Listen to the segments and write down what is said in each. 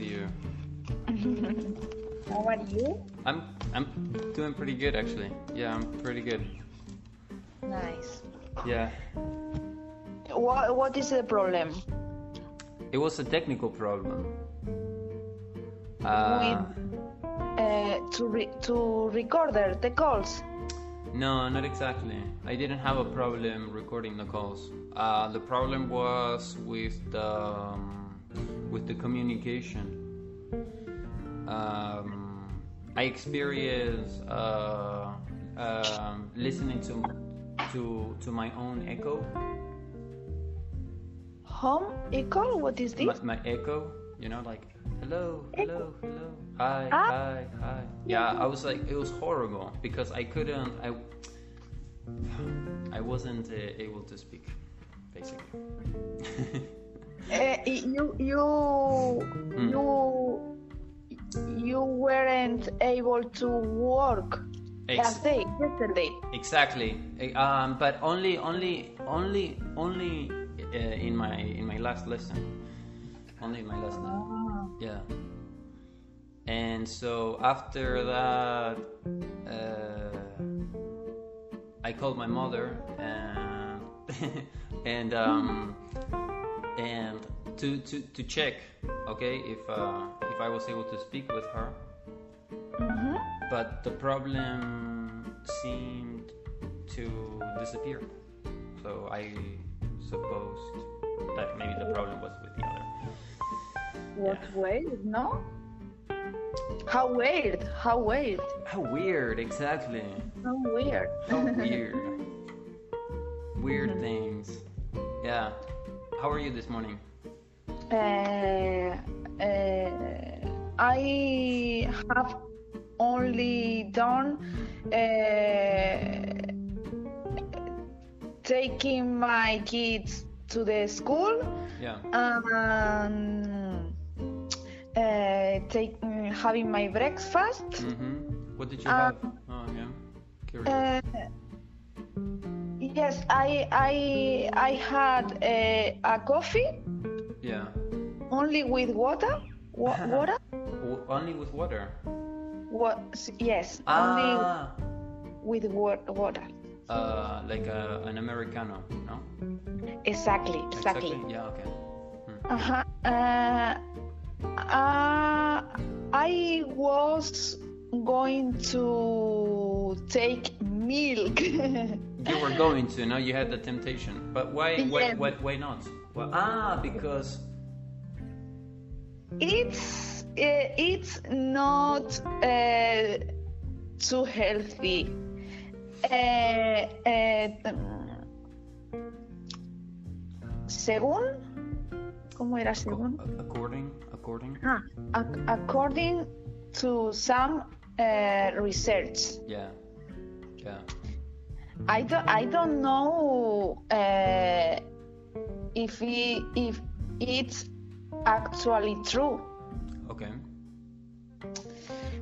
to you. How are you? I'm I'm doing pretty good actually. Yeah, I'm pretty good. Nice. Yeah. What What is the problem? It was a technical problem. Uh, Uh, to re- to record the, the calls. no, not exactly. I didn't have a problem recording the calls. Uh, the problem was with the um, with the communication. Um, I experience uh, um, listening to to to my own echo, Home echo? What is this? my, my echo. You know, like hello, hello, hello, hi, Ah. hi, hi. Yeah, I was like, it was horrible because I couldn't. I I wasn't uh, able to speak, basically. Uh, you you you you weren't able to work Ex- last day yesterday. Exactly. Eh, Um, but only, only, only, only uh, in my in my last lesson. Only in my last lesson. Yeah. And so after that, uh, I called my mother and and um, and to, to to check, okay, if uh, if I was able to speak with her Mhm. but the problem seemed to disappear. So I supposed that maybe the problem was with the other. What weird? No. How weird? How weird? How weird, exactly. How weird? How weird. weird things. Yeah. How are you this morning? Uh, uh, I have only done uh, taking my kids to the school Yeah. and uh, take, having my breakfast. Mm-hmm. What did you Uh, have? Oh yeah. Curious. Uh, yes, I I I had a, a coffee yeah. only with water. Wa- water? W- only with water. What? Yes, only Ah. with wa- water. Uh, like a, an americano, no? Exactly, exactly. Yeah. Okay. Hmm. Uh-huh. Uh, uh, I was going to take milk. You were going to, now You had the temptation, but why? Why? Why, why not? Well, ah, because it's uh, it's not uh, too healthy. Uh, uh, según, ¿cómo era según? according, according. Ah, ac- according to some uh, research, Yeah. Yeah. I don't I don't know uh, if it, if it's actually true. Okay.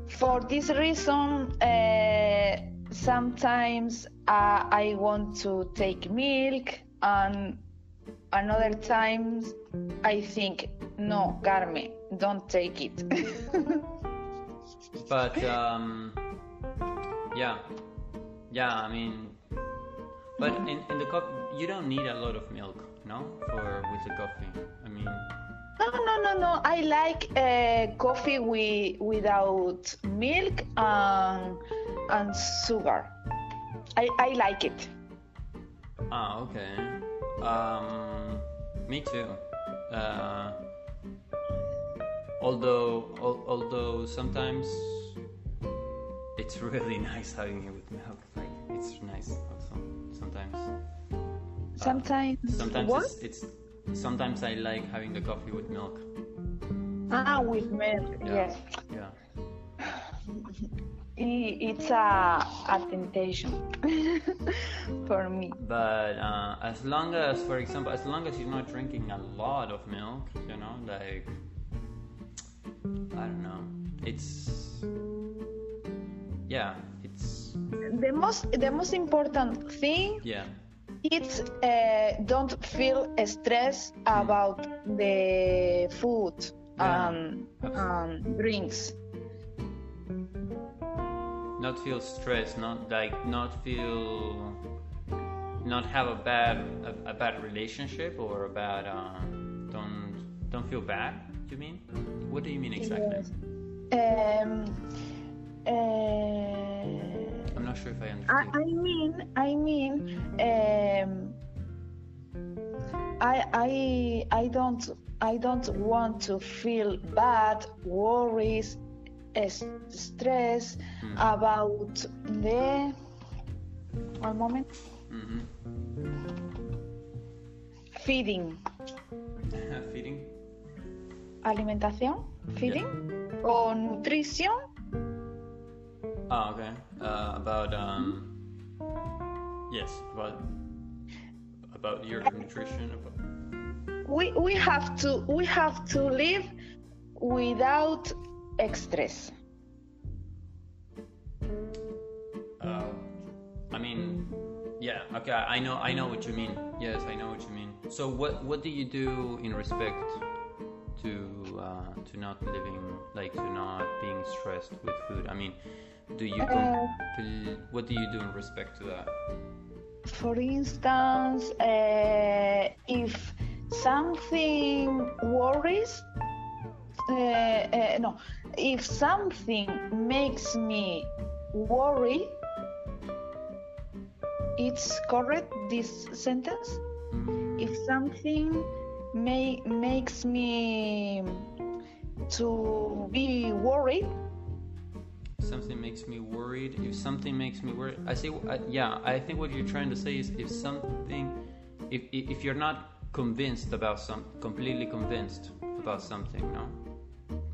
For this reason, uh, sometimes uh, I want to take milk, and another times I think, no, Carmen, don't take it. But um, yeah, yeah. I mean, but in, in the coffee, you don't need a lot of milk, no, for with the coffee. I mean, no, no, no, no. I like uh, coffee with, without milk and and sugar. I, I like it. ah, okay. Um, me too. Uh, although, al- although sometimes it's really nice having it with milk. Like it's nice Sometimes. Sometimes. Sometimes what? it's, it's sometimes I like having the coffee with milk. Ah, with milk. Yeah. Yes. Yeah. It's a, a temptation for me. But uh, as long as, for example, as long as you're not drinking a lot of milk, you know, like I don't know, it's yeah, The most the most important thing yeah, is uh, don't feel stress about the food. Yeah, and um, drinks. not feel stressed not like not feel not have a bad a, a bad relationship or a bad uh, don't don't feel bad you mean what do you mean exactly Yes. Um, uh, sure if i I, understood I mean, I mean, um, I, I, I don't, I don't want to feel bad, worries, stress Hmm. about the. One moment. hmm Feeding, feeding alimentación, feeding, o nutrición. Oh okay uh, about um yes about about your nutrition about We, we have to, we have to live without stress. Uh, I mean, yeah, okay, I know, I know what you mean. Yes, I know what you mean. So, what what do you do in respect to uh, to not living, like to not being stressed with food? I mean, do you compl- what do you do in respect to that? For instance, uh, if something worries, uh, uh, no, if something makes me worry, it's correct this sentence. If something may, makes me to be worried, Something makes me worried. If something makes me worried, I say, I, yeah. I think what you're trying to say is if something, if if you're not convinced about some, completely convinced about something, no,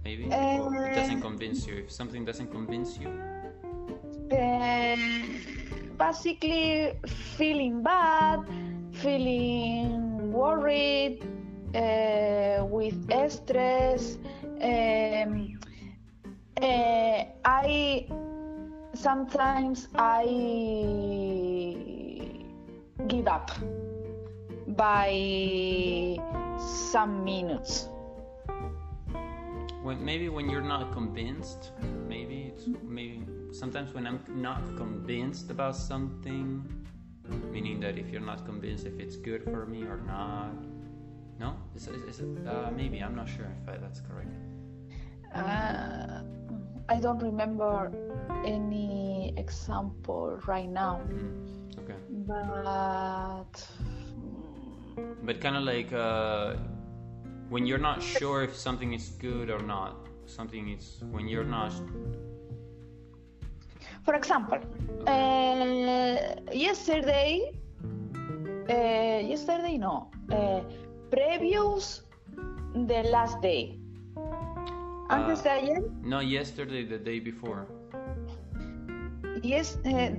maybe or it doesn't Uh, convince you. If something doesn't convince you, uh, basically feeling bad, feeling worried, uh, with stress. Um, uh, I sometimes I give up by some minutes. when maybe when you're not convinced, maybe it's maybe sometimes when I'm not convinced about something, meaning that if you're not convinced if it's good for me or not. No, is, is, is uh, maybe I'm not sure if I, that's correct. Uh, I don't remember any example right now, okay. but But kind of like uh, when you're not sure if something is good or not. Something is when you're not. for example, uh, yesterday, uh, yesterday no, uh, previous the last day. Ah, Antes de ayer, Not yesterday, the day before. yes, uh,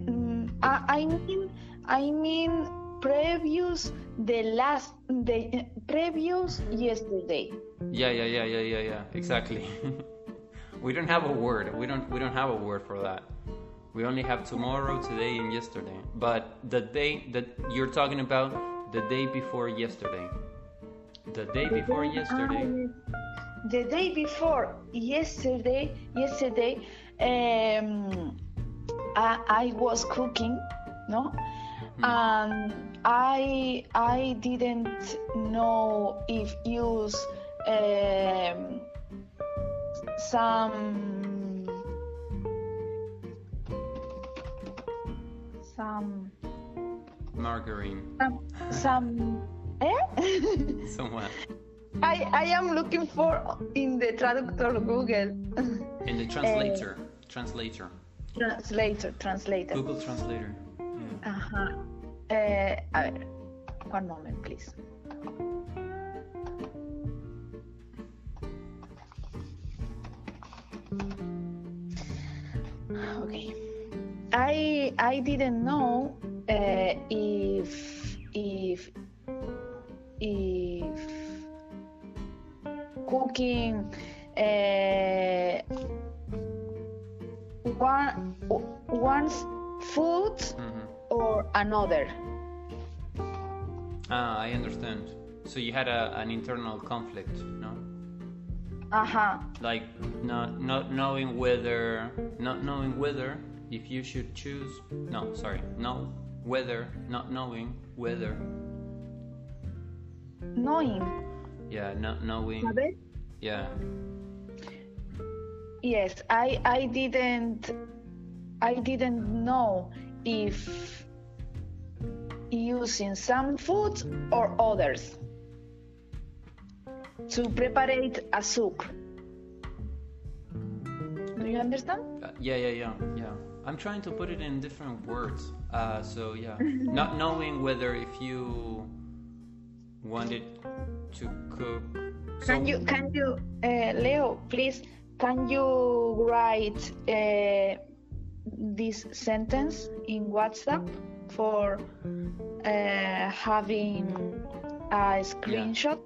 I, I mean, I mean previous the last the eh, previous yesterday. Yeah, yeah, yeah, yeah, yeah, yeah. Exactly. we don't have a word. We don't. We don't have a word for that. We only have tomorrow, today, and yesterday. But the day that you're talking about, the day before yesterday. The day before yesterday. The day before yesterday yesterday um I, I was cooking no and i i didn't know if use um some some Margarine. some, some eh? Somewhat. I, I am looking for in the traductor Google. In the translator. Translator. translator, translator. Google Translator. Yeah. Ajá. Eh, a ver, one moment, please. Okay. I I didn't know uh, if if if cooking uh, one one's food Mhm. or another. Ah, I understand. So you had a, an internal conflict, no? Uh-huh. like not not knowing whether not knowing whether if you should choose no sorry no whether not knowing whether Knowing. Yeah not knowing ¿Sabes? yeah Yes, I I didn't I didn't know if using some foods or others to prepare a soup. Do you understand? Uh, yeah yeah yeah yeah i'm trying to put it in different words uh, so yeah not knowing whether if you wanted to cook Can you can you uh, Leo please can you write uh, this sentence in WhatsApp for uh, having a screenshot?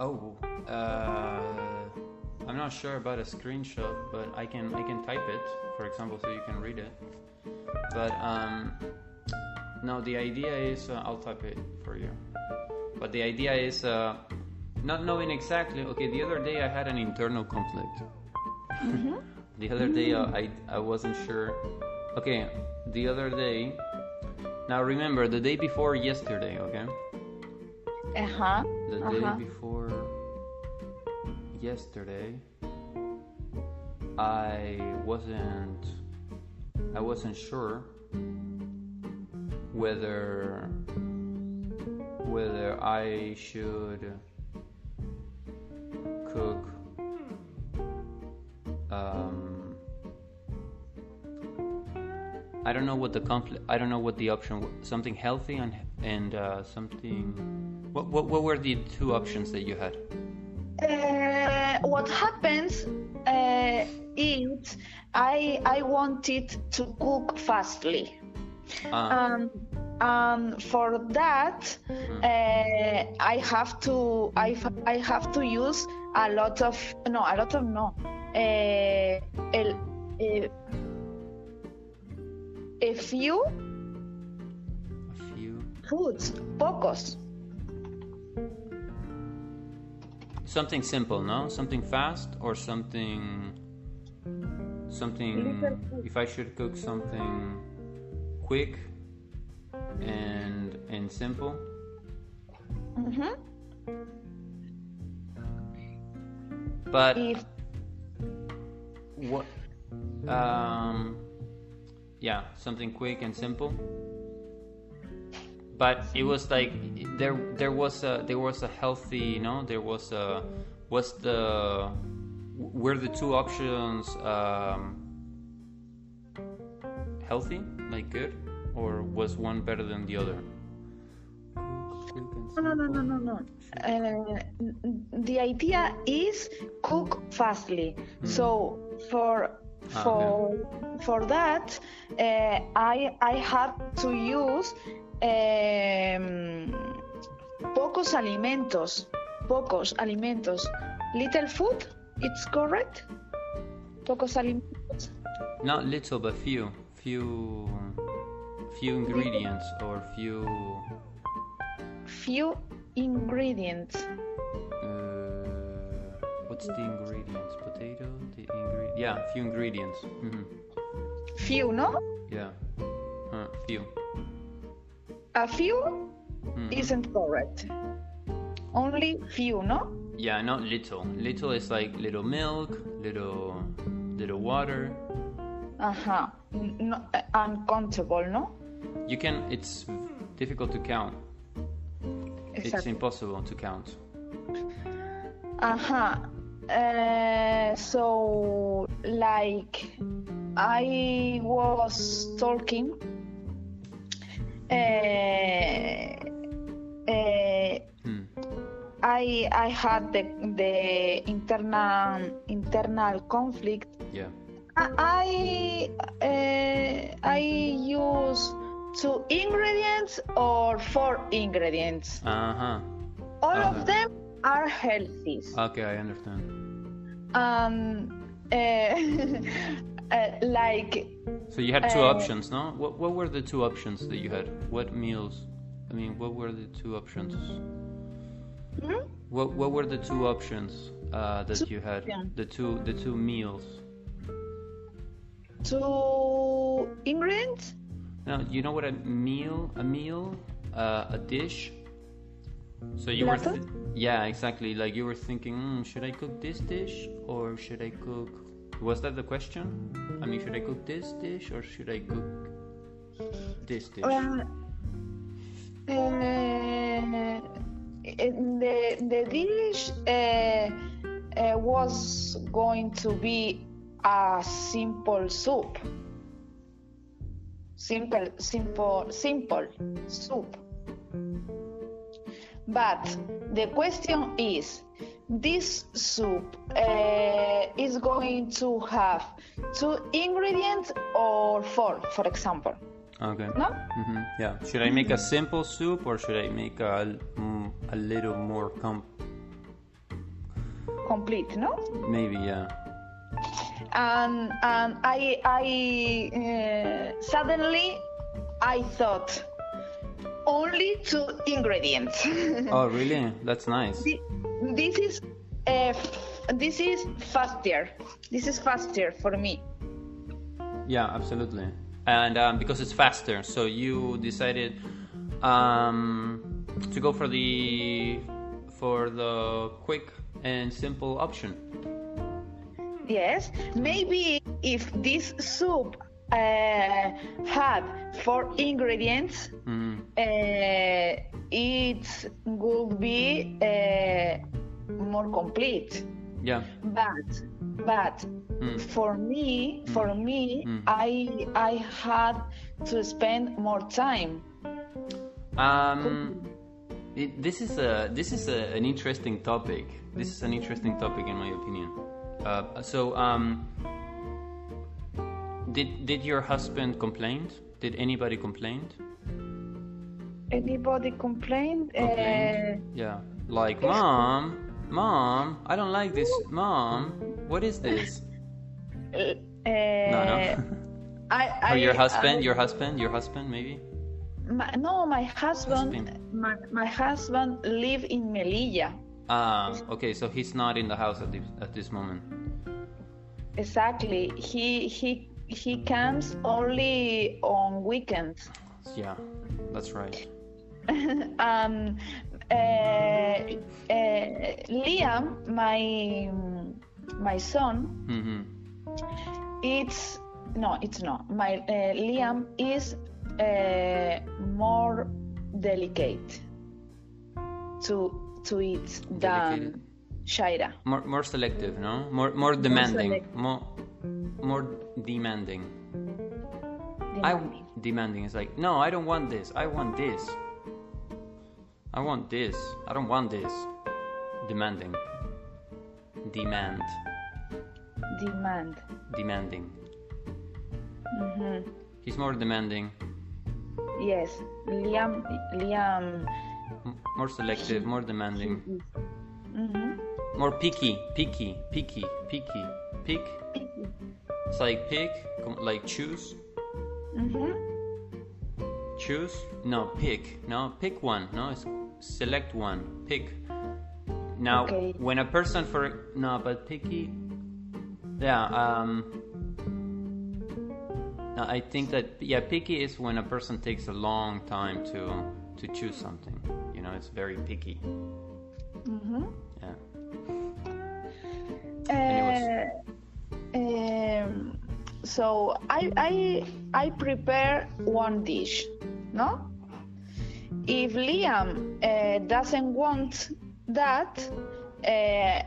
Oh, uh, I'm not sure about a screenshot, but I can I can type it, for example, so you can read it. But um, no, the idea is uh, I'll type it for you. But the idea is uh, not knowing exactly. Okay, the other day I had an internal conflict. the other day uh, I I wasn't sure. Okay, the other day. Now remember the day before yesterday. Okay Uh-huh. the day Uh-huh. before yesterday i wasn't i wasn't sure whether whether i should cook um I don't know what the conflict. I don't know what the option. wa- Something healthy and and uh, something. What, what what were the two options that you had? Uh, what happens uh, is I I wanted to cook fastly. Uh, Um, um, for that, uh, I have to I, f- I have to use a lot of no a lot of no uh, el, uh, a few a few. foods, pocos. Something simple, no? Something fast or something. Something. If I should cook something quick and and simple. Mhm. But If what? Um. Yeah, something quick and simple. But it was like there there was a there was a healthy, you know, there was a was the were the two options um, healthy, like good, or was one better than the other? No, no, no, no, no, no. Uh, the idea is cook fastly. So for Ah, for for that, uh, I I have to use um, pocos alimentos, pocos alimentos, little food. It's correct. Pocos alimentos. Not little, but few, few, few ingredients or few. Few ingredients. Uh, what's the ingredients? Potato. The ingredient. Yeah, few ingredients. hmm Few, no? Yeah. Uh, few. A few Mhm. isn't correct. Only few, no? Yeah, not little. Little is like little milk, little, little water. Uh-huh. No, uh, uncountable, no? You can. It's difficult to count. It's impossible to count. Uh-huh. Uh, so, like, I was talking. Uh, uh, Hmm. I I had the the internal internal conflict. Yeah. I I, uh, I use two ingredients or four ingredients. Uh huh. All Uh-huh. of them are healthy. Okay, I understand. Um, uh, uh, like So you had two Uh, options, no? What what were the two options that you had? What meals? I mean, what were the two options? hmm? What what were the two options uh, that Two- you had? yeah. The two the two meals. Two ingredients? Now, you know what a meal a meal uh, a dish. So you were th- yeah exactly like you were thinking mm, should I cook this dish or should I cook was that the question? I mean should I cook this dish or should I cook this dish? Uh, uh, the the dish uh, uh, was going to be a simple soup. Simple, simple, simple soup. But the question is, this soup uh, is going to have two ingredients or four, for example. Okay. No? hmm Yeah. Should I make a simple soup or should I make a mm, a little more com Complete, no? maybe yeah. And and I I uh, suddenly I thought only two ingredients. Oh really? That's nice. Thi- this is uh, this is faster. This is faster for me. Yeah, absolutely. And um, because it's faster, so you decided um, to go for the for the quick and simple option. Yes, maybe if this soup uh, had four ingredients, Mhm. uh, it would be uh, more complete. Yeah. But but Mm. for me for me Mm. I I had to spend more time. Um, it, this is a this is a, an interesting topic. This is an interesting topic in my opinion. Uh, so, um, did did your husband complain? Did anybody complain? Anybody complained? Complained? Yeah, like mom, mom, I don't like this. Mom, what is this? Uh, uh, No, no. I, I, or your husband? I- your husband? Your husband? Maybe. my, no, my husband. Husband. My, my husband live in Melilla. Ah, okay. So he's not in the house at this at this moment. Exactly. He he he comes only on weekends. Yeah, that's right. um, uh, uh, Liam, my my son, hmm it's no, it's not. My uh, Liam is uh, more delicate to to it than Shaira. More more selective, no? More more demanding. select- More more demanding. I demanding. demanding is like no, I don't want this. I want this. I want this. I don't want this. Demanding. Demand. Demand. Demanding. hmm He's more demanding. Yes, Liam. Liam. More selective. More demanding. hmm More picky. Picky. Picky. Picky. Pick. It's like pick. Like choose. hmm Choose? No, pick. No, pick one. No, it's select one. Pick. Now, Okay. when a person for no, but picky. Yeah. Um. I think that yeah, picky is when a person takes a long time to to choose something. It's very picky. hmm Yeah. Uh, um, so I, I I prepare one dish, no? If Liam uh, doesn't want that, uh,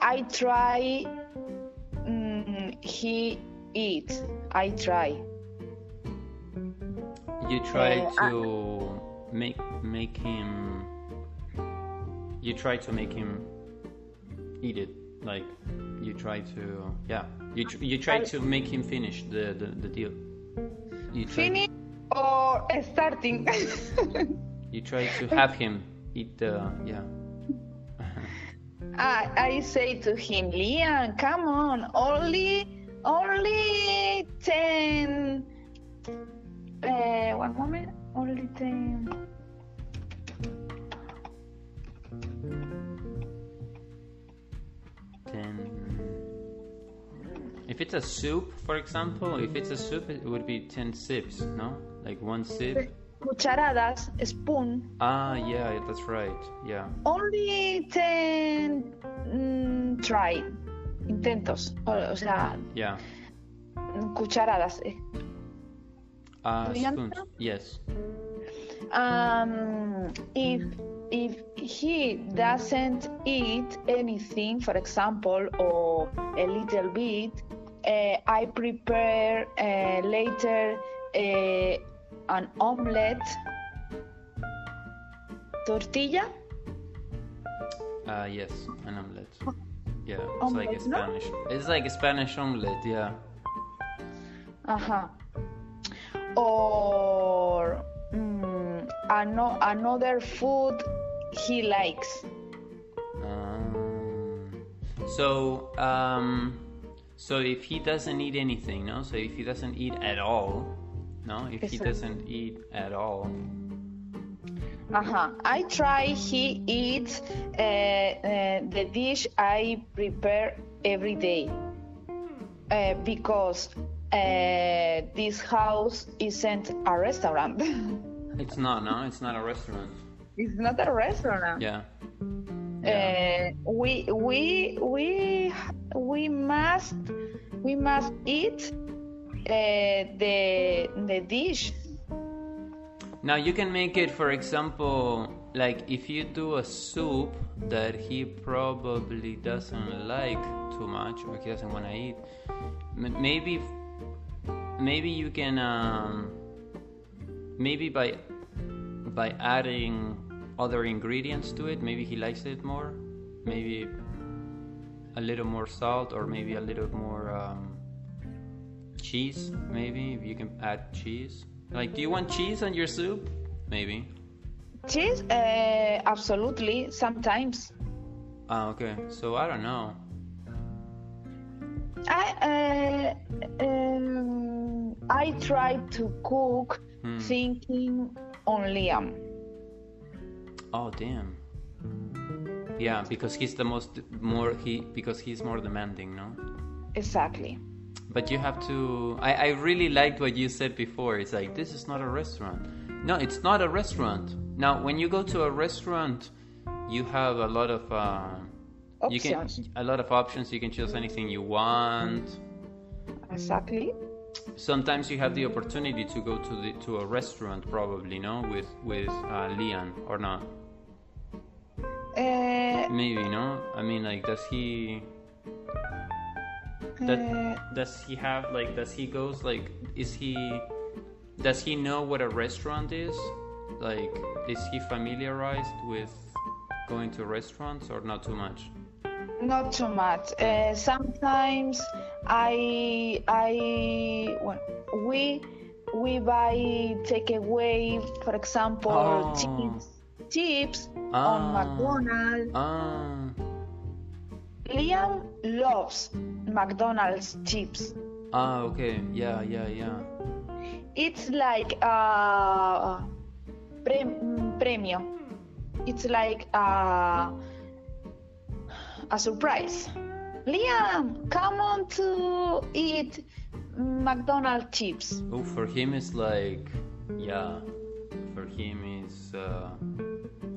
I try. Mm, he eat. I try. You try Uh, I- to make make him. You try to make him eat it. Like you try to yeah. You tr- you try to make him finish the the, the deal. You try, Finish or starting? You try to have him eat the yeah. I, I say to him, Liam, come on, only, only ten. Uh, one moment, only thing then if it's a soup for example if it's a soup it would be 10 sips no? Like one sip. Cucharadas spoon. Ah yeah that's right yeah. Only 10 mm, try. Intentos. O, o sea yeah. cucharadas eh. Uh, spoons. Yes. Um, if if he doesn't eat anything, for example, or a little bit, uh, I prepare uh, later uh, an omelette, tortilla. Uh, yes, an omelette. Yeah, it's like a Omelette, no? Spanish. It's like a Spanish omelette. Yeah. Uh-huh. Or ano- another food he likes. Um, so, um, so if he doesn't eat anything, no. So if he doesn't eat at all, no. If he doesn't eat at all, Uh-huh. I try he eats uh, uh, the dish I prepare every day uh, because uh, this house isn't a restaurant. it's not. No, it's not a restaurant. it's not a restaurant. Yeah. Uh, we we we we must we must eat uh, the the dish. Now you can make it, for example, like if you do a soup that he probably doesn't like too much or he doesn't want to eat, maybe, maybe you can, um, maybe by by adding other ingredients to it, maybe he likes it more. Maybe a little more salt or maybe a little more um, cheese. Maybe if you can add cheese. Like, do you want cheese on your soup? Maybe. Cheese, uh, absolutely. Sometimes Ah, okay. So I don't know. I uh, um, I try to cook Hmm. thinking on Liam. Oh, damn. Yeah, because he's the most more he because he's more demanding, no? Exactly. But you have to. I, I really liked what you said before. It's like, this is not a restaurant. No, it's not a restaurant. Now, when you go to a restaurant, you have a lot of. Uh, you can Options. a lot of options. You can choose anything you want. Exactly. Sometimes you have the opportunity to go to the to a restaurant, probably, no, with with uh, Leon or not. Uh, Maybe, no. I mean, like, does he? That uh, does he have like? Does he goes like? Is he? Does he know what a restaurant is? Like, is he familiarized with going to restaurants or not too much? Not too much. Uh, sometimes I I well, we we buy takeaway, for example, Oh. chips chips Ah. on McDonald's. Ah, Liam loves McDonald's chips. ah, okay, yeah, yeah, yeah. It's like a pre- premio. It's like a, a surprise. Liam, come on to eat McDonald's chips. Oh, for him it's like, yeah. For him is, uh,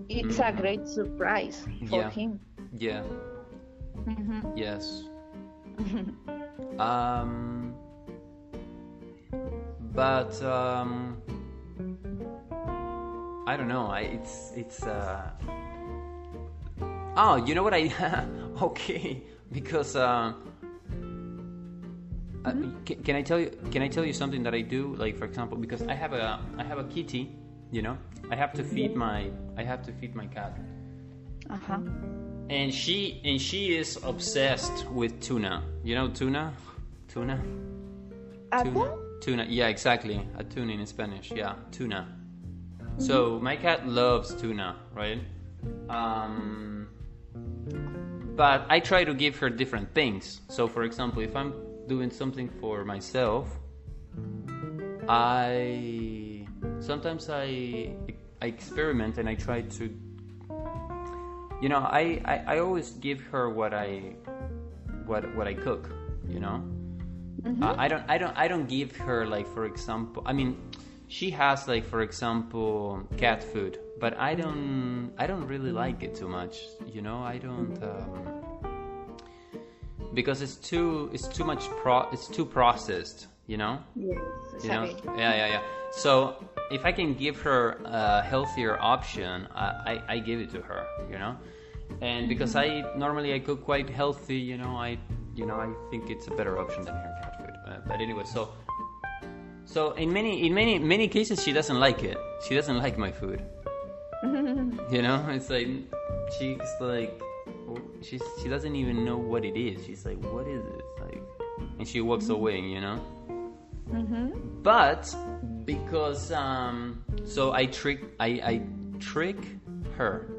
It's a great surprise for Yeah. him. yeah, Mm-hmm. yes. um, but um, I don't know. I it's it's. Uh... Oh, you know what I? okay, because uh, uh, can, can I tell you? Can I tell you something that I do? Like for example, because I have a I have a kitty. You know, I have to feed my I have to feed my cat Uh-huh. and she and she is obsessed with tuna. You know tuna, tuna, tuna, tuna. Yeah, exactly. A tuna in Spanish. Yeah, tuna. So my cat loves tuna, right? Um, but I try to give her different things. So, for example, if I'm doing something for myself, I sometimes I I experiment and I try to you know I, I, I always give her what I what what I cook you know? Uh, I don't, I don't, I don't give her like, for example, I mean, she has like, for example, cat food, but I don't, I don't really like it too much. You know, I don't. Um, because it's too it's too much pro it's too processed you know? Yes, you know? yeah yeah yeah. So if i can give her a healthier option i i, I give it to her you know? And because i normally i cook quite healthy you know i you know i think it's a better option than her cat food uh, but anyway so so in many in many many cases she doesn't like it. She doesn't like my food you know it's like she's like she's she doesn't even know what it is. She's like what is it like and she walks away you know? But because um so i trick i i trick her.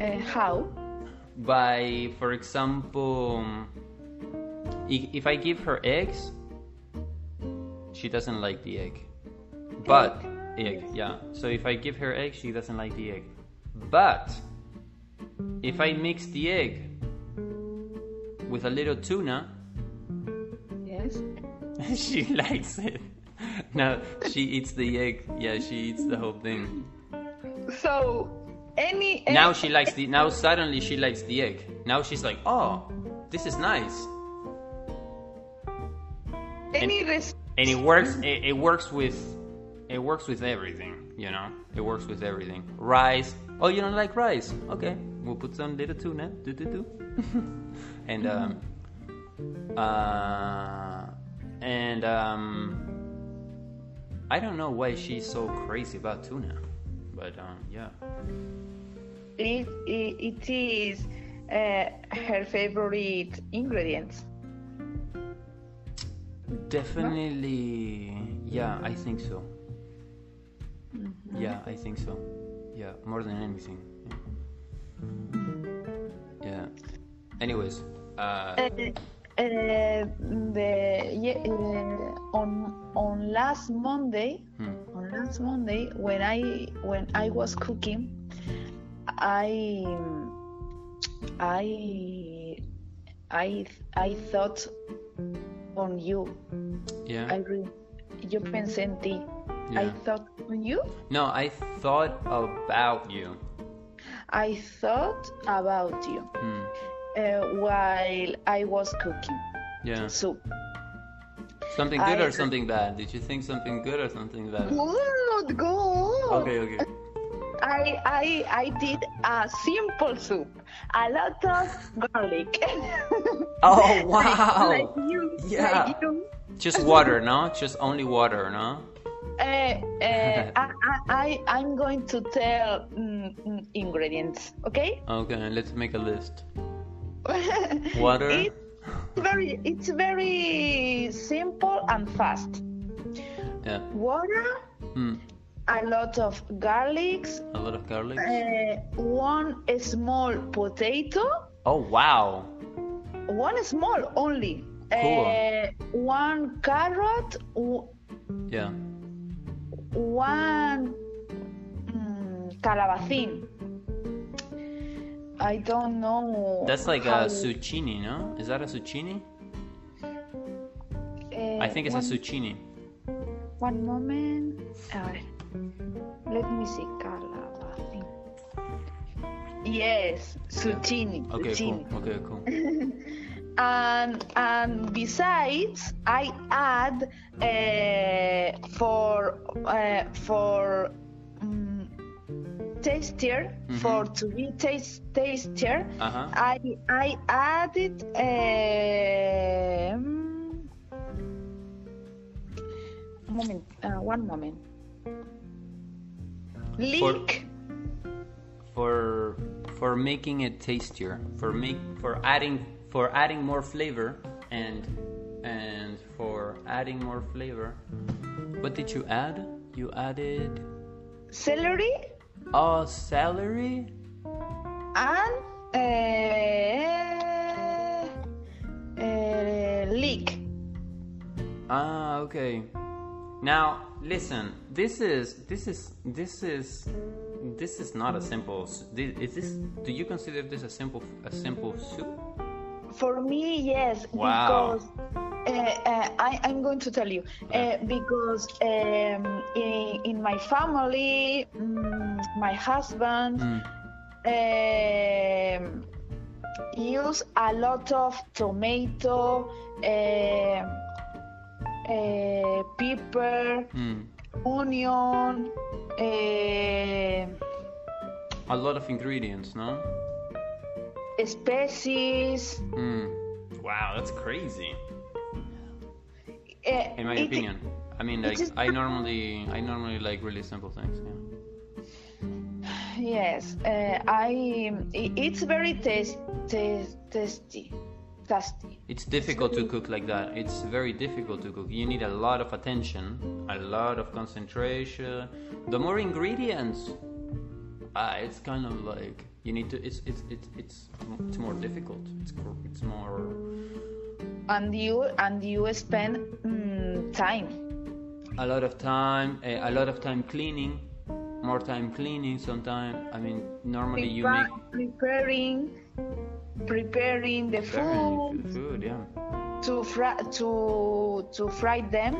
Uh, how? by for example if i give her eggs she doesn't like the egg. But egg yeah. So if i give her egg she doesn't like the egg. But if i mix the egg with a little tuna Yes. she likes it. No she eats the egg. Yeah she eats the whole thing. So any, any now she likes the now suddenly she likes the egg. Now she's like oh this is nice. Any res- and it works it, it works with it works with everything you know? It works with everything. Rice. Oh you don't like rice? Okay. We'll put some little tuna. Do do do. And um uh and um i don't know why she's so crazy about tuna but um yeah. It, it, it is uh, her favorite ingredients. Definitely, yeah, I think so. Yeah, I think so. Yeah, more than anything. Yeah. yeah. Anyways, uh, Uh, the yeah, uh, on on last Monday, hmm, on last Monday when I when I was cooking, I I I I thought on you. yeah, I re, yo pensé en ti. I thought on you. No, I thought about you. I thought about you Hmm. uh, while I was cooking Yeah. soup. Something good I- or something bad? Did you think something good or something bad? Good, good. Okay, okay. I I I did a simple soup, a lot of garlic. Oh wow! like you, Yeah. like you. Just water, no? Just only water, no? Uh, uh, I, I, I'm going to tell mm, mm, ingredients, okay? Okay, let's make a list. Water. It's very it's very simple and fast. Yeah. Water, Hmm. a lot of garlics, A lot of garlic. uh, one small potato, Oh wow! one small only. Cool. Uh, one carrot, Yeah. One mm, calabacín. I don't know. That's like a zucchini, no? Is that a zucchini? uh, I think it's one, a zucchini. One moment. Let me see. Calabacín. Yes, zucchini. Okay, zucchini. cool. Okay, cool. and and besides i add uh, for uh, for um, tastier for to be taste tastier Uh huh. i i added um, moment uh, one moment. Leek For for making it tastier, for make for adding for adding more flavor and and for adding more flavor. What did you add? You added celery oh celery. and uh, uh, leek. Ah, okay. Now listen. This is this is this is this is not a simple. Is this? Do you consider this a simple a simple soup? For me, yes, Wow. because uh, uh, I, I'm going to tell you uh, because um, in, in my family, mm, my husband Mm. use a lot of tomato, uh, uh, pepper, Mm. onion. Uh, A lot of ingredients, no? Species. Mm. Wow, that's crazy. Uh, In my it- opinion. I mean, like I normally, I normally like really simple things. Yeah. Yes, uh, I. It's very taste, tasty, tasty. It's difficult to cook like that. It's very difficult to cook. You need a lot of attention, a lot of concentration. The more ingredients, uh, it's kind of like you need to. It's it's it's it's, it's more difficult. It's it's more. And you and you spend mm, time. a lot of time, eh, a lot of time cleaning, more time cleaning. Sometimes, I mean, normally you Prepa- make preparing, preparing the very food food, yeah, to fry to to fry them,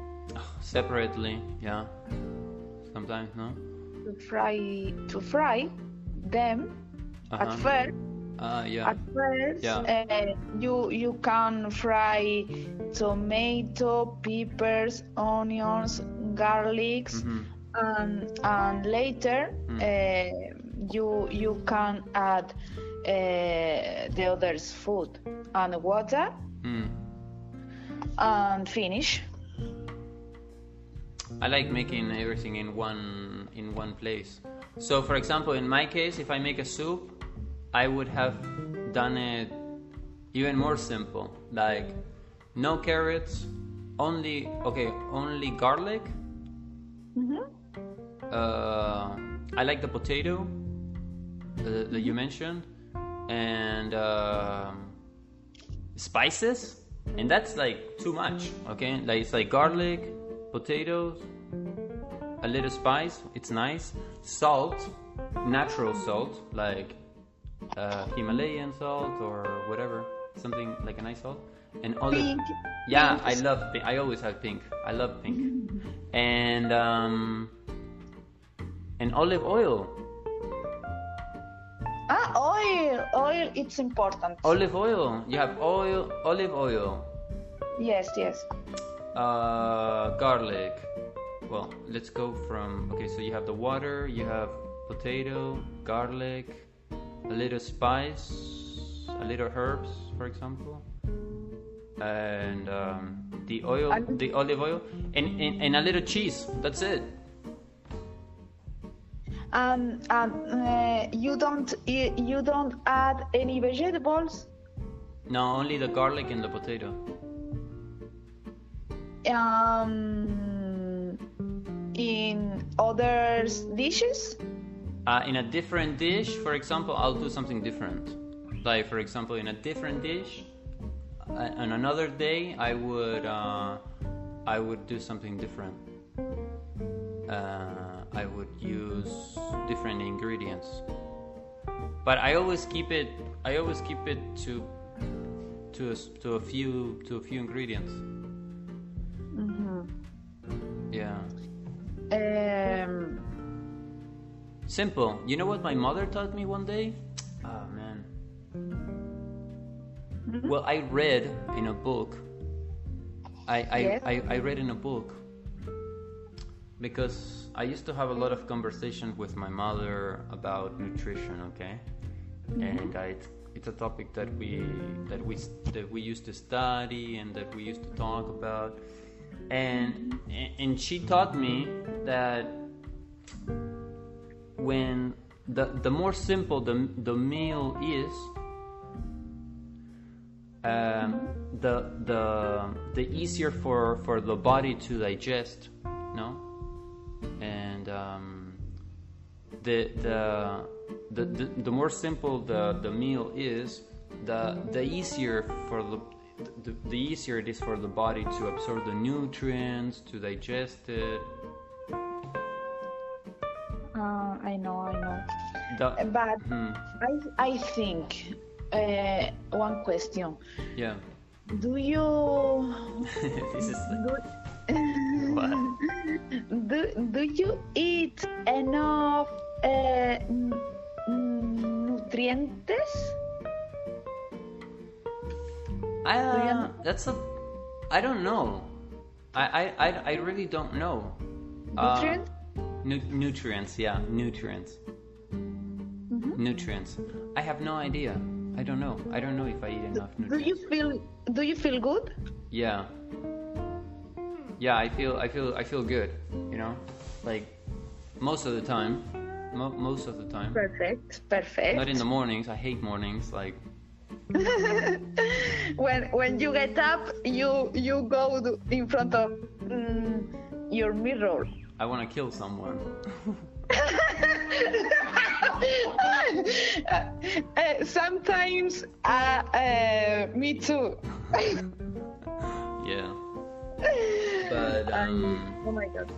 separately, yeah. Sometimes, no. to fry to fry them Uh-huh. at first. Ah, yeah. At first, Yeah. uh, you you can fry tomato, peppers, onions, garlics, Mhm. and and later Mm. uh, you you can add uh, the others food and water Mm. and finish. I like making everything in one in one place. So, for example, in my case, if I make a soup, I would have done it even more simple, like no carrots, only okay, only garlic. Mhm. Uh, I like the potato uh, that you mentioned, and um spices, and that's like too much. Okay, like it's like garlic, potatoes, a little spice. It's nice. Salt, natural salt, like uh, Himalayan salt or whatever, something like a nice salt, and olive. Pink. Yeah, Pink. I love pink. I always have pink. I love pink. and um, and olive oil. Ah, oil. Oil. It's important. Olive oil. You have oil, olive oil, Yes, yes. uh, garlic. Well, let's go from. Okay, so you have the water. You have potato, garlic, a little spice, a little herbs, for example, and um, the oil, And- the olive oil, and, and and a little cheese. That's it. And and uh, you don't you don't add any vegetables. No, only the garlic and the potato. Um, in other dishes. Uh, in a different dish, for example, I'll do something different. Like, for example, in a different dish, uh, on another day, I would uh, I would do something different. Uh, I would use different ingredients, but I always keep it. I always keep it to to a, to a few to a few ingredients. Um, Simple. You know what my mother taught me one day? Oh man. Mm-hmm. Well, I read in a book. I I, Yes. I I read in a book because I used to have a lot of conversations with my mother about nutrition. Okay, mm-hmm. and I it's a topic that we that we that we used to study and that we used to talk about, and and she taught me that when the the more simple the the meal is, um, the the the easier for for the body to digest, no, and um, the the the, the, the more simple the, the meal is, the the easier for the, the the easier it is for the body to absorb the nutrients, to digest it. uh, I know, I know. The, But Hmm. I I think uh, one question. Yeah. Do you this is like, do, what? do, do you eat enough uh, nutrientes? I, uh, that's a. I don't know. I I, I, I really don't know. Uh, Nutrients? nu- nutrients, yeah, nutrients. Mm-hmm. Nutrients. I have no idea. I don't know. I don't know if I eat enough nutrients. do you feel do you feel good? Yeah. Yeah, I feel I feel I feel good. You know, like most of the time. Mo- most of the time. Perfect, perfect. Not in the mornings. I hate mornings. Like when when you get up, you you go in front of mm, your mirror. I want to kill someone. Uh, sometimes, uh, uh, me too. Yeah. But um, oh my god.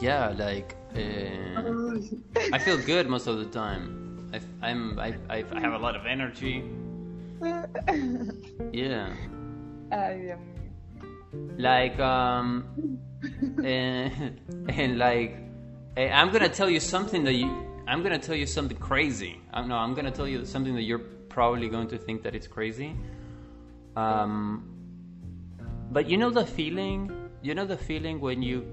yeah, like uh, I feel good most of the time. I, I'm I, I I have a lot of energy. Yeah. Ay, Dios mío. like um and, and like eh, i'm gonna tell you something that you i'm gonna tell you something crazy i'm no i'm gonna tell you something that you're probably going to think that it's crazy um but you know the feeling you know the feeling when you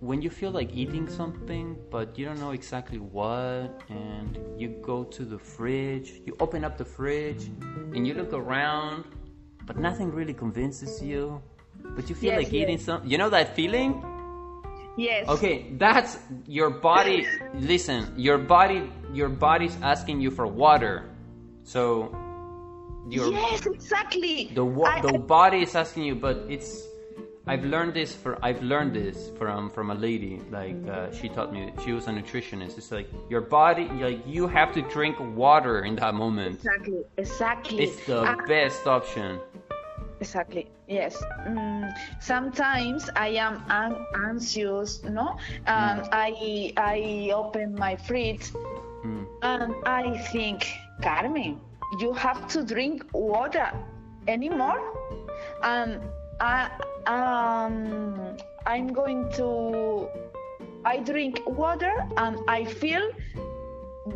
when you feel like eating something but you don't know exactly what and you go to the fridge you open up the fridge and you look around but nothing really convinces you but you feel Yes, like eating yes. some you know that feeling Yes. okay that's your body listen your body your body's asking you for water so your Yes, exactly. the the I- body is asking you but it's I've learned this for I've learned this from from a lady like uh, she taught me she was a nutritionist it's like your body like you have to drink water in that moment exactly. Exactly. it's the Ah, best option Exactly. Yes. Mm, sometimes I am an- anxious, no, and I I open my fridge Mm. and I think, Carmen, you have to drink water anymore, and I um I'm going to I drink water and I feel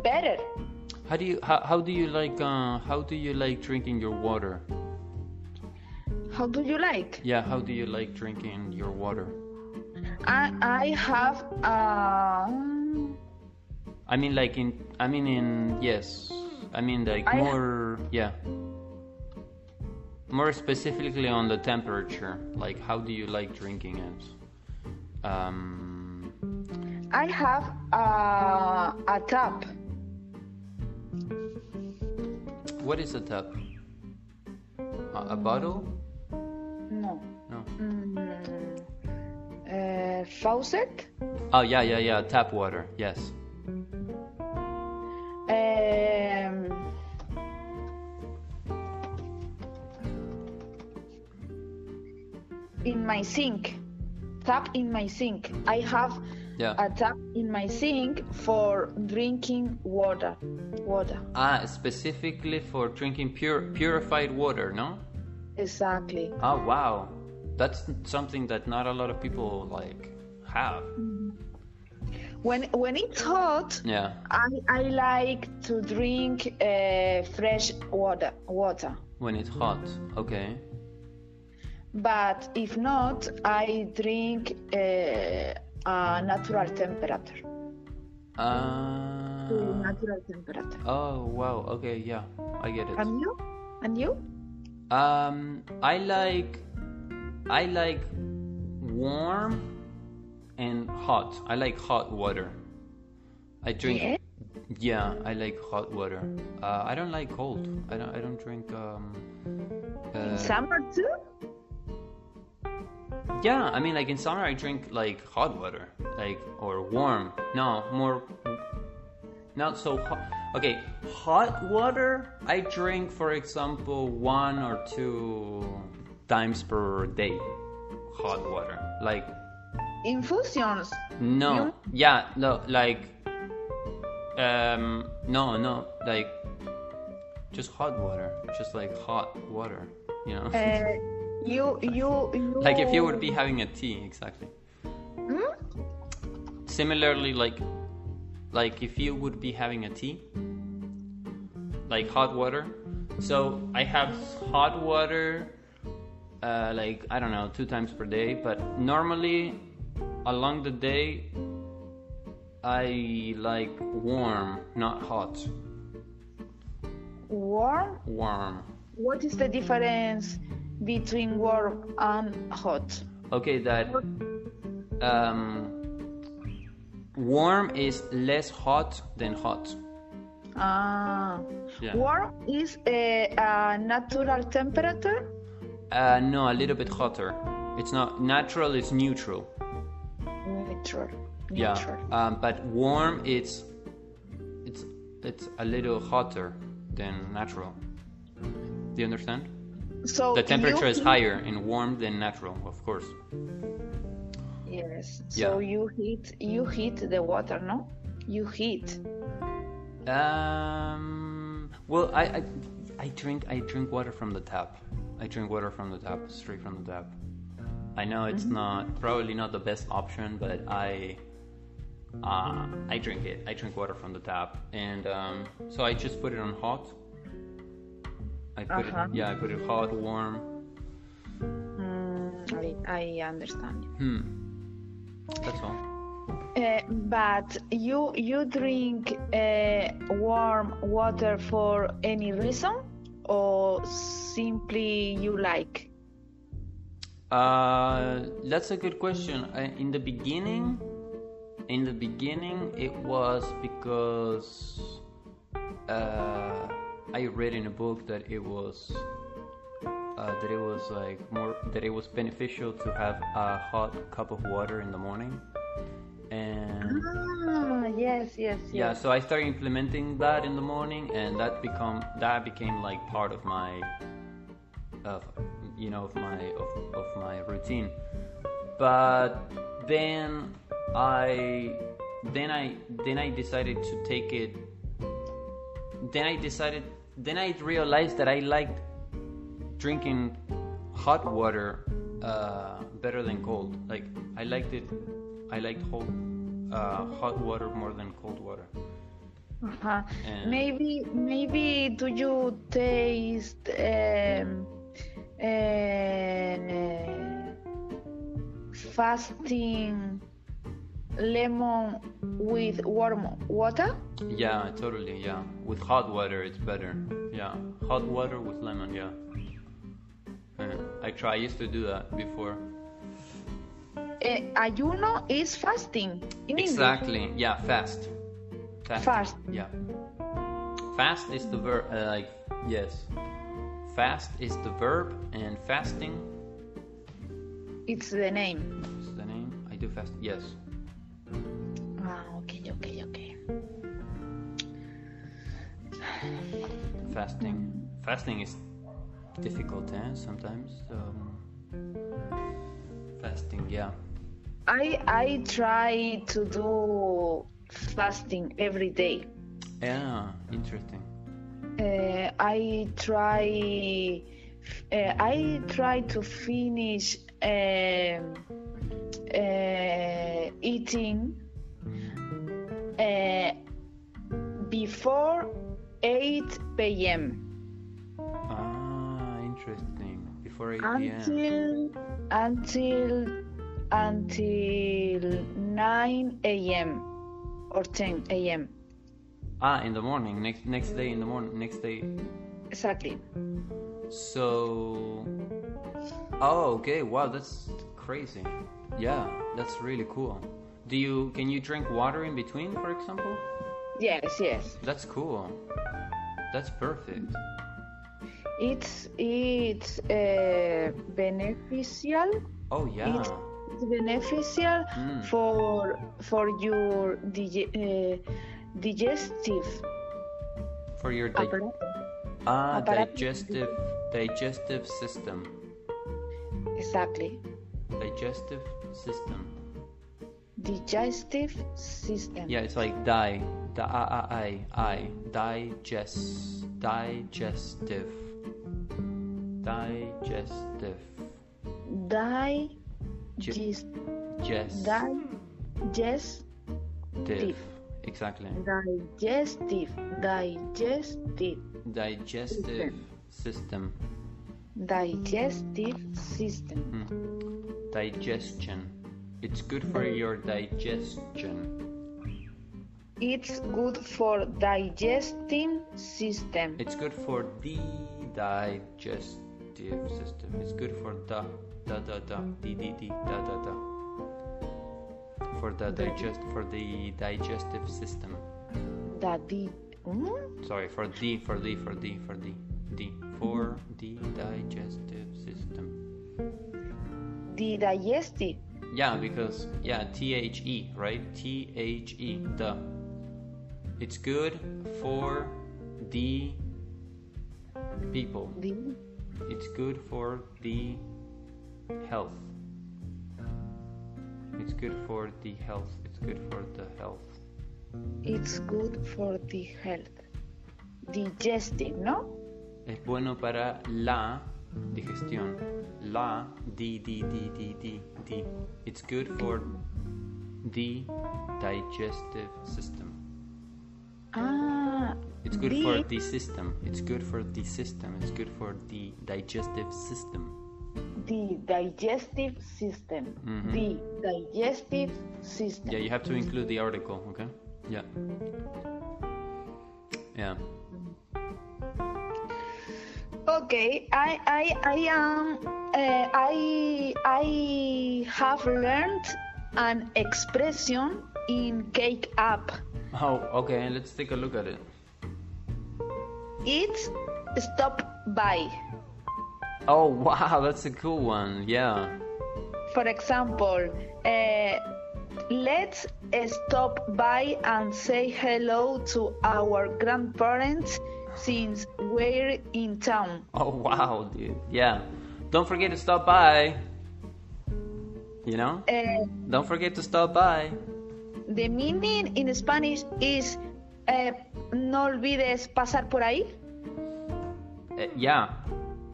better. how do you how, how do you like uh, how do you like drinking your water How do you like? yeah how do you like drinking your water I I have uh, I mean like in I mean in yes I mean like I- more yeah more specifically on the temperature like how do you like drinking it um I have uh, a tap. what is a tap a, a bottle No. no Mm, uh, faucet. oh yeah yeah yeah tap water yes my sink. Tap in my sink. I have yeah a tap in my sink for drinking water. Water. ah specifically for drinking pure purified water no Exactly. oh wow that's something that not a lot of people like have When when it's hot, yeah I I like to drink uh, fresh water. Water. when it's hot okay But if not, I drink uh, a natural temperature. uh, To natural temperature. Oh wow, okay, yeah, I get it. And you? And you? Um, I like, I like warm and hot. I like hot water. I drink. Yeah? Yeah, I like hot water. Uh, I don't like cold. I don't. I don't drink. Um, In uh, summer too? Yeah, I mean, like in summer, I drink like hot water, like or warm. No, more. Not so hot. Okay, hot water. I drink, for example, one or two times per day. Hot water, like Infusions. no, You- yeah, no, like, um, no, no, like, just hot water, just like hot water, you know. Uh, you, you, you. like if you would be having a tea, exactly. Hmm? Similarly, like like if you would be having a tea, like hot water. So I have hot water, uh, like I don't know, two times per day. But normally, along the day, I like warm, not hot. Warm. Warm. What is the difference between warm and hot? Okay, that um, warm is less hot than hot. Ah. Yeah. Warm is a, a natural temperature. Uh, no, a little bit hotter. It's not natural. It's neutral. Neutral. Yeah. Neutral. Um, but warm, it's it's it's a little hotter than natural. Do you understand? So The temperature is higher in warm than natural, of course. Yes. So Yeah. you heat you heat the water, no? You heat. Um. Well, I, I I drink I drink water from the tap. I drink water from the tap, straight from the tap. I know it's not probably not the best option, but I uh, I drink it. I drink water from the tap, and um, so I just put it on hot. I put Uh-huh. it, yeah, I put it hot, warm. Mm, I, I understand. Hmm. That's all. Uh, but you you drink uh, warm water for any reason, or simply you like? Uh, that's a good question. I, in the beginning, in the beginning, it was because uh, I read in a book that it was uh, that it was like more that it was beneficial to have a hot cup of water in the morning, and Ah, yes, yes, yeah, yes. so I started implementing that in the morning, and that become that became like part of my, of you know, of my of, of my routine. But then I, then I then I decided to take it. Then I decided. Then I realized that I liked drinking hot water uh, better than cold. Like I liked it. I liked hot, uh, hot water more than cold water. Uh-huh. Maybe maybe do you taste um, uh, fasting lemon with warm water? Yeah, totally. Yeah, with hot water it's better. Yeah, hot water with lemon. Yeah. Yeah, I try. I used to do that before. Uh, ayuno is fasting in English. Exactly. Yeah, fast. Fast. Fast. Yeah. Fast is the verb. Uh, like yes. Fast is the verb, and fasting It's the name. It's the name. I do fast. Yes. Ah, okay, okay, okay. Fasting. Fasting is difficult, eh? Sometimes. Um, fasting. Yeah. I I try to do fasting every day. Yeah. Interesting. Uh, I try uh, I try to finish um, uh, eating uh, before 8 p.m. Ah, interesting. Before 8 p.m. until until until 9 a.m. or 10 a.m. Ah, in the morning. Next next day in the morning. Next day. Exactly. So. Oh, okay. Wow, that's crazy. Yeah, that's really cool. Do you can you drink water in between, for example? Yes, yes. That's cool. That's perfect. It's it's uh, beneficial. Oh yeah. It's, it's beneficial Mm. for for your dige- uh, digestive For your di- apparatus. ah apparatus. digestive digestive system. Exactly. Digestive system. Digestive system. Yeah, it's like die Di, I, I, digest, digestive, digestive, Digest. just, Digestive. exactly, Digestive. Digestive. digestive system, Digestive system. Hmm. digestion. It's good for your digestion. It's good for digesting system. It's good for the digestive system. It's good for the da da da the the the da da da. For the digest for the digestive system. That the mm? Sorry, for the for the for the for the the for the digestive system. the digestive. Yeah, because yeah, T H E, right? T H E, the. It's good for the people. The It's good for the health. It's good for the health. It's good for the health. it's good for the health. Digestive, ¿no? Es bueno para la digestión. La, di, di, di, di, di, di. It's good for the digestive system. Ah, It's good the, for the system. It's good for the system. It's good for the digestive system. the digestive system. Mhm. The digestive system. Yeah, you have to include the article, okay? Yeah. Yeah. Okay, I I I am uh, I I have learned an expression in Cake App. Oh, okay, let's take a look at it. It's stop by. Oh, wow, that's a cool one. Yeah. For example, uh, let's stop by and say hello to our grandparents since we're in town. Oh, wow, dude. Yeah. Don't forget to stop by. You know? Uh, Don't forget to stop by. the meaning in Spanish is uh, no olvides pasar por ahí. Uh, yeah.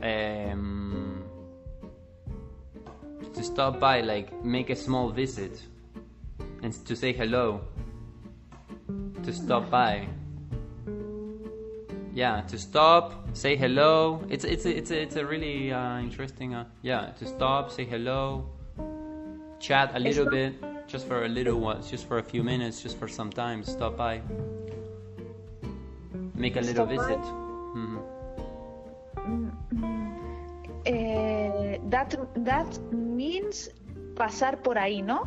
Um, to stop by, like, make a small visit. And to say hello. To stop by. Yeah, to stop, say hello. It's it's a, it's a, it's a really uh, interesting. Uh, yeah, to stop, say hello, chat a little bit, just for a little while, just for a few minutes, just for some time. Stop by, make a little Stop visit. hmm Uh, that that means pasar por ahí, ¿no?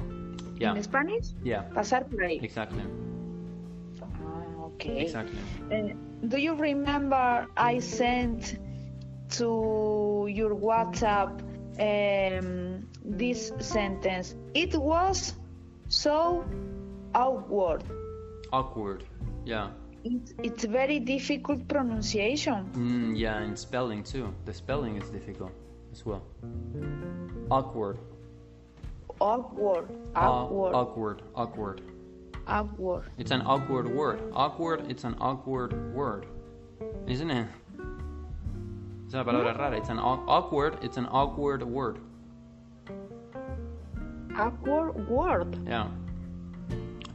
Yeah, In Spanish, yeah, pasar por ahí. exactly, Ah, okay. exactly. Uh, do you remember I sent to your WhatsApp um, this sentence? It was so awkward. Awkward. Yeah. It, it's very difficult pronunciation. Mm, yeah, and spelling too. The spelling is difficult as well. Awkward. Awkward. Aw- Awkward. awkward. Awkward. Awkward. It's an awkward word. Awkward, it's an awkward word. Isn't it? Es una palabra rara. It's an awkward, it's an awkward word. Awkward word. Yeah.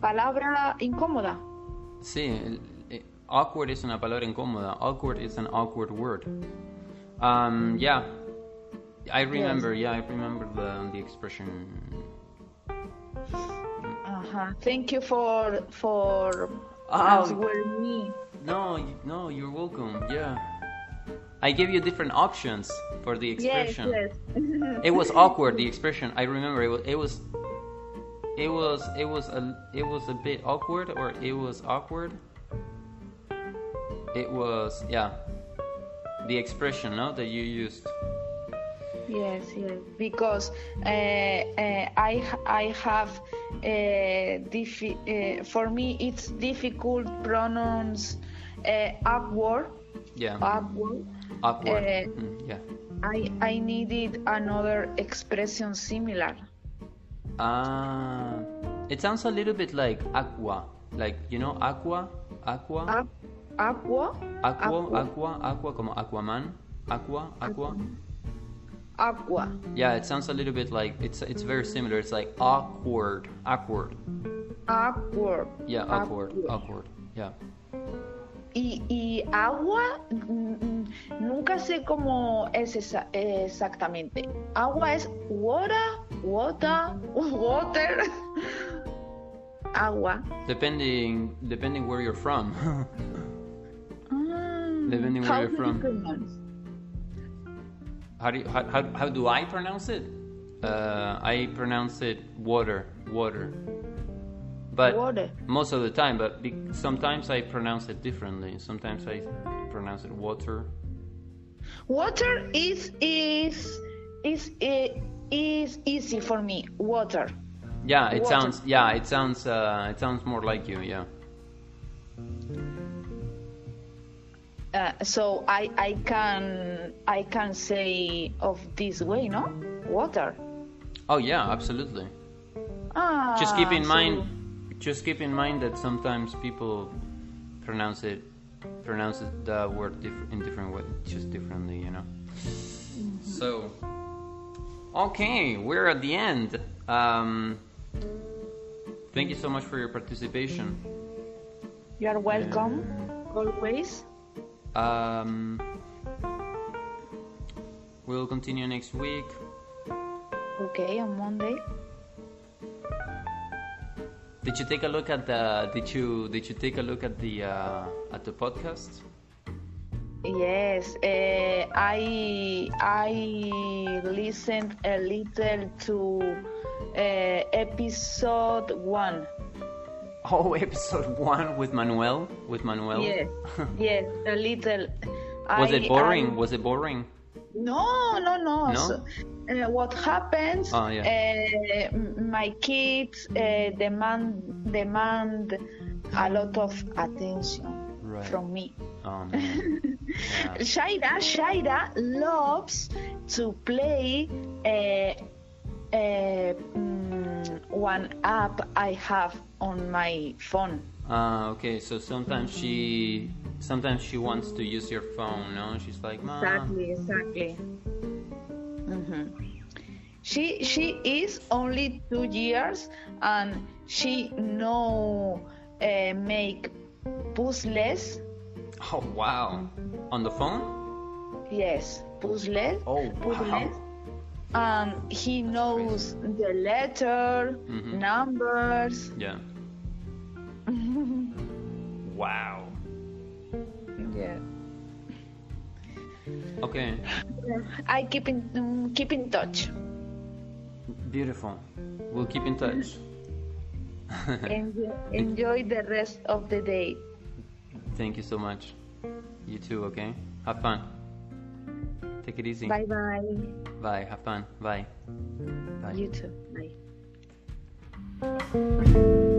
Palabra incómoda. Sí, eh, awkward es una palabra incómoda. Awkward is an awkward word. Um, yeah. I remember, yeah, I remember the, the expression. Uh-huh. Thank you for for Oh. answering me. No, no, you're welcome. Yeah. I gave you different options for the Yes, expression. yes. It was awkward. The expression. I remember it was. It was. It was. It was a. It was a bit awkward, or it was awkward. It was. Yeah. The expression, no, that you used. Yes, yes. Because uh, uh, I I have uh, uh, for me it's difficult pronounce uh, awkward Yeah. awkward. awkward. uh, Mm, yeah. I I needed another expression similar. Ah. it sounds a little bit like aqua. like you know aqua, aqua, aqua, aqua, aqua. aqua, aqua, como Aquaman, aqua, aqua. aqua, Yeah, it sounds a little bit like it's it's very similar. It's like awkward, awkward. awkward. Yeah, awkward, awkward. Yeah. Y, y agua, nunca sé cómo es esa- exactamente. Agua es water, water, water. Agua. Depending depending where you're from. Mm, Depending where you're from. How do you, how, how, how do I pronounce it? Uh, I pronounce it water, water. But Water. most of the time, but be, sometimes I pronounce it differently. Sometimes I pronounce it water. Water is is is is easy for me. Water. Yeah, it Water. sounds yeah, it sounds uh, it sounds more like you, yeah. Uh, so I I can I can say of this way, no? Water. Oh yeah, absolutely. Ah, just keep in so- mind just keep in mind that sometimes people pronounce it pronounce it, the word diff- in different way just differently you know so okay we're at the end um, thank you so much for your participation You are welcome. Always. Um, we'll continue next week Okay, on Monday. did you take a look at the did you did you take a look at the uh, at the podcast Yes, uh, I I listened a little to uh, episode one. Oh episode one with manuel with manuel Yes, yes, a little. Was I- it boring? I- Was it boring? No, no, no. No? So, uh, what happens? Oh, yeah. uh, my kids uh, demand demand a lot of attention Right. from me. Oh man. Yeah. Shaira, Shaira loves to play uh, uh, mm, one app I have on my phone. Uh, okay, so sometimes she sometimes she wants to use your phone, no? She's like, Mom. Exactly, exactly. Mhm. She she is only two years and she know uh, make puzzles. Oh wow. On the phone? Yes, puzzles. Oh puzzles. He knows the letter, Mhm. numbers. Yeah. wow. Yeah. Okay. I keep in mm, keep in touch. Beautiful. We'll keep in touch. Enjoy, enjoy the rest of the day. Thank you so much. You too, okay? Have fun. Take it easy. Bye bye. Bye. Have fun. Bye. Bye. You too. Bye.